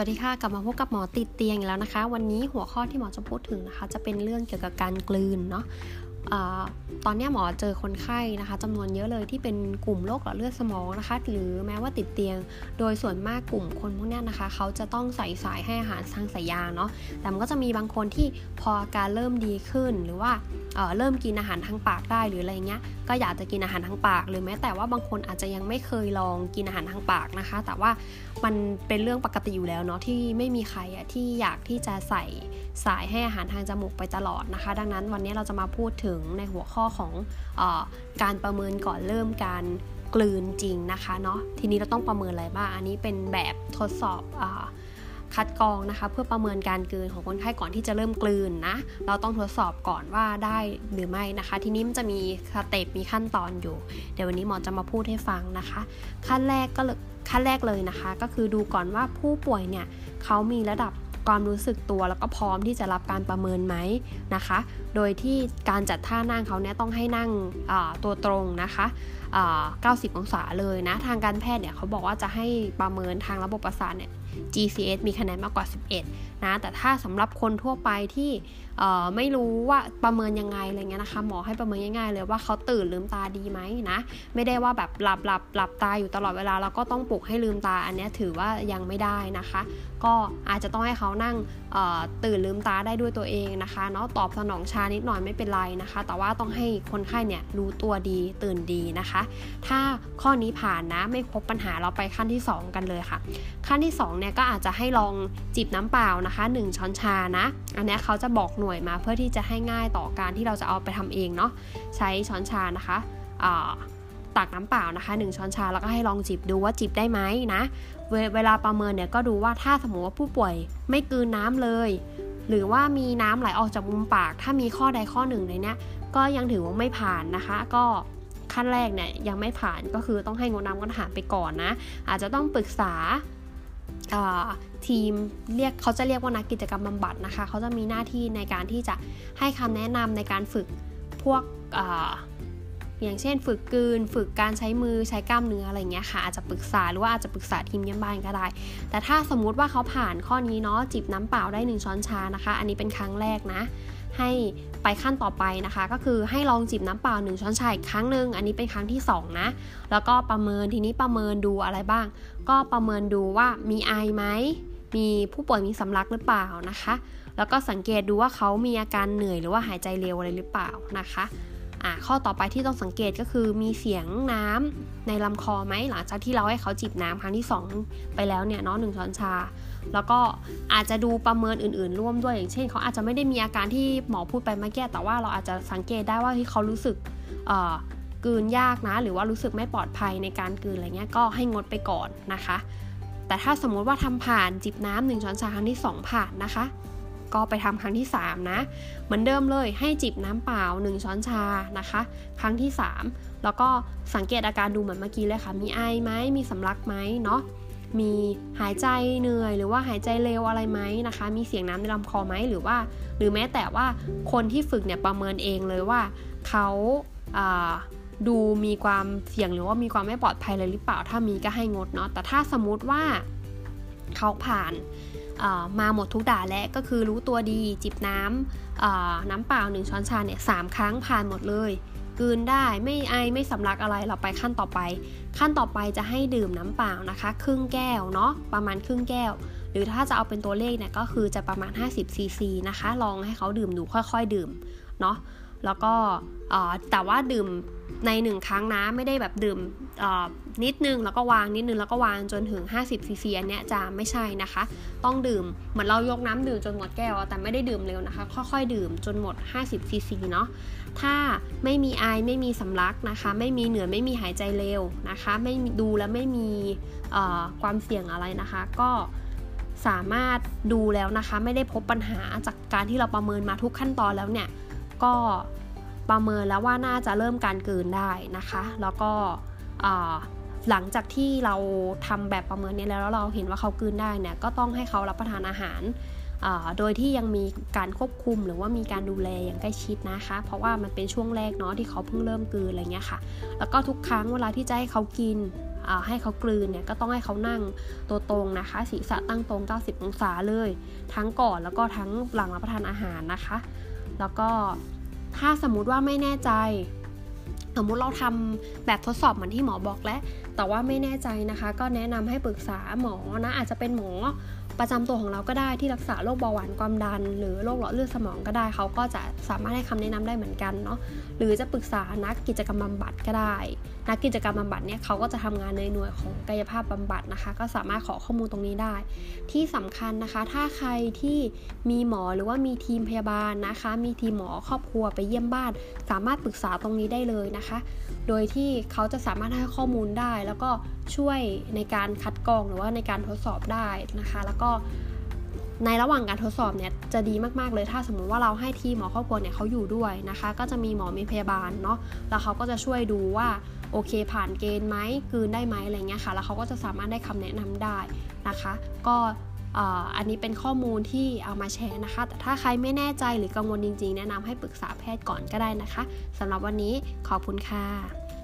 วัสดีค่ะ กลับมาพบกับหมอติดเตียงแล้วนะคะ วันนี้หัวข้อที่หมอจะพูดถึงนะคะ จะเป็นเรื่องเกี่ยวกับการกลืนเนาะ ตอนนี้หมอเจอคนไข้นะคะจำนวนเยอะเลยที่เป็นกลุ่มโรคหลอดเลือดสมองนะคะ หรือแม้ว่าติดเตียง โดยส่วนมากกลุ่มคนพวกนี้นะคะ เขาจะต้องใส่สายให้อาหารทางสายยางเนาะแต่มันก็จะมีบางคนที่พออาการเริ่มดีขึ้น หรือว่าเเริ่มกินอาหารทางปากได้หรืออะไรเงี้ยก็อยากจะกินอาหารทางปาก หรือแม้แต่ว่าบางคนอาจจะยังไม่เคยลองกินอาหารทางปากนะคะ แต่ว่ามันเป็นเรื่องปกติอยู่แล้วเนาะที่ไม่มีใครอะที่อยากที่จะใส่สายให้อาหารทางจมูกไปตลอดนะคะ ดังนั้นวันนี้เราจะมาพูดถึงในหัวข้อของอการประเมินก่อนเริ่มการกลืนจริงนะคะเนาะทีนี้เราต้องประเมินอะไรบ้างอันนี้เป็นแบบทดสอบอคัดกรองนะคะเพื่อประเมินการกลืนของคนไข้ก่อนที่จะเริ่มกลืนนะเราต้องทดสอบก่อนว่าได้หรือไม่นะคะ ทีนี้มันจะมีสเต็ปมีขั้นตอนอยู่ เดี๋ยววันนี้หมอจะมาพูดให้ฟังนะคะ ขั้นแรกก็ขั้นแรกเลยนะคะ ก็คือดูก่อนว่าผู้ป่วยเนี่ยเขามีระดับ ความรู้สึกตัวแล้วก็พร้อมที่จะรับการประเมินไหมนะคะ โดยที่การจัดท่านั่งเขาเนี่ยต้องให้นั่งตัวตรงนะคะ90 องศาเลยนะ ทางการแพทย์เนี่ยเขาบอกว่าจะให้ประเมินทางระบบประสาทเนี่ย GCS มีคะแนนมากกว่า 11 นะ แต่ถ้าสำหรับคนทั่วไปที่ไม่รู้ว่าประเมินยังไงอะไรเงี้ยนะคะ หมอให้ประเมินง่ายๆเลยว่าเขาตื่นลืมตาดีไหมนะ ไม่ได้ว่าแบบหลับหลับหลับตาอยู่ตลอดเวลาแล้วก็ต้องปลุกให้ลืมตาอันนี้ถือว่ายังไม่ได้นะคะ ก็อาจจะต้องให้เขานั่งตื่นลืมตาได้ด้วยตัวเองนะคะเนาะตอบสนองชานิดหน่อยไม่เป็นไรนะคะ แต่ว่าต้องให้คนไข้เนี่ยรู้ตัวดีตื่นดีนะคะ ถ้าข้อนี้ผ่านนะไม่พบปัญหาเราไปขั้นที่ 2 กันเลยค่ะ ขั้นที่2เนี่ยก็อาจจะให้ลองจิบน้ำเปล่านะคะ 1 ช้อนชานะ อันนี้เขาจะบอกหน่วยมาเพื่อที่จะให้ง่ายต่อการที่เราจะเอาไปทำเองเนาะใช้ช้อนชานะคะตักน้ำเปล่านะคะ 1 ช้อนชาแล้วก็ให้ลองจิบดูว่าจิบได้ไหมนะเวเวลาประเมินเนี่ยก็ดูว่าถ้าสมมติว่าผู้ป่วยไม่กืนน้ำเลย หรือว่ามีน้ำไหลออกจากมุมปาก ถ้ามีข้อใดข้อหนึ่งในนี้ก็ยังถือว่าไม่ผ่านนะคะ ก็ขั้นแรกเนี่ยยังไม่ผ่านก็คือต้องให้งดน้ำกันหารไปก่อนนะ อาจจะต้องปรึกษา ทีมเรียกเขาจะเรียกว่านักกิจกรรมบำบัดนะคะเขาจะมีหน้าที่ในการที่จะให้คำแนะนำในการฝึกพวกอย่างเช่น ฝึกกืน ฝึกการใช้มือใช้กล้ามเนื้ออะไรเงี้ยค่ะอาจจะปรึกษาหรือว่าอาจจะปรึกษาทีมเยี่ยมบ้านก็ได้ แต่ถ้าสมมุติว่าเขาผ่านข้อนี้เนาะจิบน้ำเปล่าได้ 1 ช้อนชานะคะ อันนี้เป็นครั้งแรกนะ ให้ไปขั้นต่อไปนะคะ ก็คือให้ลองจิบน้ำเปล่า 1 ช้อนชาอีกครั้งหนึ่งอันนี้เป็นครั้งที่ 2 นะ แล้วก็ประเมินทีนี้ประเมินดูอะไรบ้าง ก็ประเมินดูว่ามีไอไหมมีผู้ป่วยมีสำลักหรือเปล่านะคะ แล้วก็สังเกตดูว่าเขามีอาการเหนื่อยหรือว่าหายใจเร็วอะไรหรือเปล่านะคะอ่าข้อต่อไปที่ต้องสังเกตก็คือมีเสียงน้ำในลำคอไหมหลังจากที่เราให้เขาจิบน้ำครั้งที่ 2 ไปแล้วเนี่ยเนาะหนึ่งช้อนชา แล้วก็อาจจะดูประเมินอื่นๆ ร่วมด้วยอย่างเช่นเขาอาจจะไม่ได้มีอาการที่หมอพูดไปเมื่อกี้แต่ว่าเราอาจจะสังเกตได้ว่าที่เขารู้สึกกืนยากนะ หรือว่ารู้สึกไม่ปลอดภัยในการกืนอะไรเงี้ยก็ให้งดไปก่อนนะคะ แต่ถ้าสมมุติว่าทำผ่านจิบน้ำหนึ่งช้อนชาครั้งที่ 2 ผ่านนะคะ ก็ไปทำครั้งที่ 3 นะ เหมือนเดิมเลยให้จิบน้ำเปล่า 1 ช้อนชานะคะ ครั้งที่ 3 แล้วก็สังเกตอาการดูเหมือนเมื่อกี้เลยค่ะ มีไอไหมมีสำลักไหมเนาะ มีหายใจเหนื่อย หรือว่าหายใจเร็วอะไรไหมนะคะ มีเสียงน้ำในลำคอไหมหรือว่า หรือแม้แต่ว่าคนที่ฝึกเนี่ยประเมินเองเลยว่าเขาดูมีความเสี่ยงหรือว่ามีความไม่ปลอดภัยเลยหรือเปล่าถ้ามีก็ให้งดเนาะแต่ถ้าสมมุติว่าเขาผ่านมาหมดทุกด่าและก็คือรู้ตัวดีจิบน้ำน้ำเปล่าหนึ่งช้อนชาเนี่ยสามครั้งผ่านหมดเลย กืนได้ไม่ไอไม่สำลักอะไรเราไปขั้นต่อไป ขั้นต่อไปจะให้ดื่มน้ำเปล่านะคะ ครึ่งแก้วเนาะประมาณครึ่งแก้ว หรือถ้าจะเอาเป็นตัวเลขเนี่ยก็คือจะประมาณ 50ซีซีนะคะ ลองให้เขาดื่มดูค่อยๆ ดื่มเนาะ แล้วก็แต่ว่าดื่มในหนึ่งครั้งนะไม่ได้แบบดื่มนิดนึงแล้วก็วางนิดนึงแล้วก็วางจนถึง 50ซีซีอันเนี้ยจะไม่ใช่นะคะ ต้องดื่มเหมือนเรายกน้ำดื่มจนหมดแก้วแต่ไม่ได้ดื่มเร็วนะคะ ค่อยๆ ดื่มจนหมด 50ซีซีเนาะถ้าไม่มีไอไม่มีสำลักนะคะ ไม่มีเหนื่อยไม่มีหายใจเร็วนะคะ ไม่ดูแล้วไม่มีความเสี่ยงอะไรนะคะ ก็สามารถดูแล้วนะคะ ไม่ได้พบปัญหาจากการที่เราประเมินมาทุกขั้นตอนแล้วเนี่ย ก็ประเมินแล้วว่าน่าจะเริ่มการเกินได้นะคะ แล้วก็หลังจากที่เราทำแบบประเมินนี้แล้วแล้วเราเห็นว่าเขากืนได้เนี่ยก็ต้องให้เขารับประทานอาหารโดยที่ยังมีการควบคุมหรือว่ามีการดูแลอย่างใกล้ชิดนะคะ เพราะว่ามันเป็นช่วงแรกเนาะที่เขาเพิ่งเริ่มกลืนอะไรเงี้ยค่ะ แล้วก็ทุกครั้งเวลาที่จะให้เขากินให้เขากลืนเนี่ยก็ต้องให้เขานั่งตัวตรงนะคะ ศีรษะตั้งตรง 90 องศาเลย ทั้งก่อนแล้วก็ทั้งหลังรับประทานอาหารนะคะ แล้วก็ถ้าสมมุติว่าไม่แน่ใจ สมมุติเราทำแบบทดสอบเหมือนที่หมอบอกแล้ว แต่ว่าไม่แน่ใจนะคะ ก็แนะนำให้ปรึกษาหมอนะ อาจจะเป็นหมอประจำตัวของเราก็ได้ที่รักษาโรคเบาหวานความดัน หรือโรคหลอดเลือดสมองก็ได้ เขาก็จะสามารถให้คำแนะนำได้เหมือนกันเนาะ หรือจะปรึกษานักกิจกรรมบำบัดก็ได้ นักกิจกรรมบำบัดเนี่ยเขาก็จะทำงานในหน่วยของกายภาพบำบัดนะคะ ก็สามารถขอข้อมูลตรงนี้ได้ ที่สำคัญนะคะ ถ้าใครที่มีหมอหรือว่ามีทีมพยาบาลนะคะ มีทีมหมอครอบครัวไปเยี่ยมบ้าน สามารถปรึกษาตรงนี้ได้เลยนะคะ โดยที่เขาจะสามารถให้ข้อมูลได้ แล้วก็ช่วยในการคัดกรองหรือว่าในการทดสอบได้นะคะ แล้วก็ในระหว่างการทดสอบเนี่ยจะดีมากๆเลยถ้าสมมุติว่าเราให้ทีมหมอครอบครัวเนี่ยเขาอยู่ด้วยนะคะ ก็จะมีหมอมีพยาบาลเนาะแล้วเขาก็จะช่วยดูว่า โอเคผ่านเกณฑ์ไหมกืนได้ไหมอะไรเงี้ยค่ะ แล้วเขาก็จะสามารถได้คำแนะนำได้นะคะ ก็อันนี้เป็นข้อมูลที่เอามาแชร์นะคะ แต่ถ้าใครไม่แน่ใจหรือกังวลจริงๆ แนะนำให้ปรึกษาแพทย์ก่อนก็ได้นะคะสำหรับวันนี้ขอบคุณค่ะ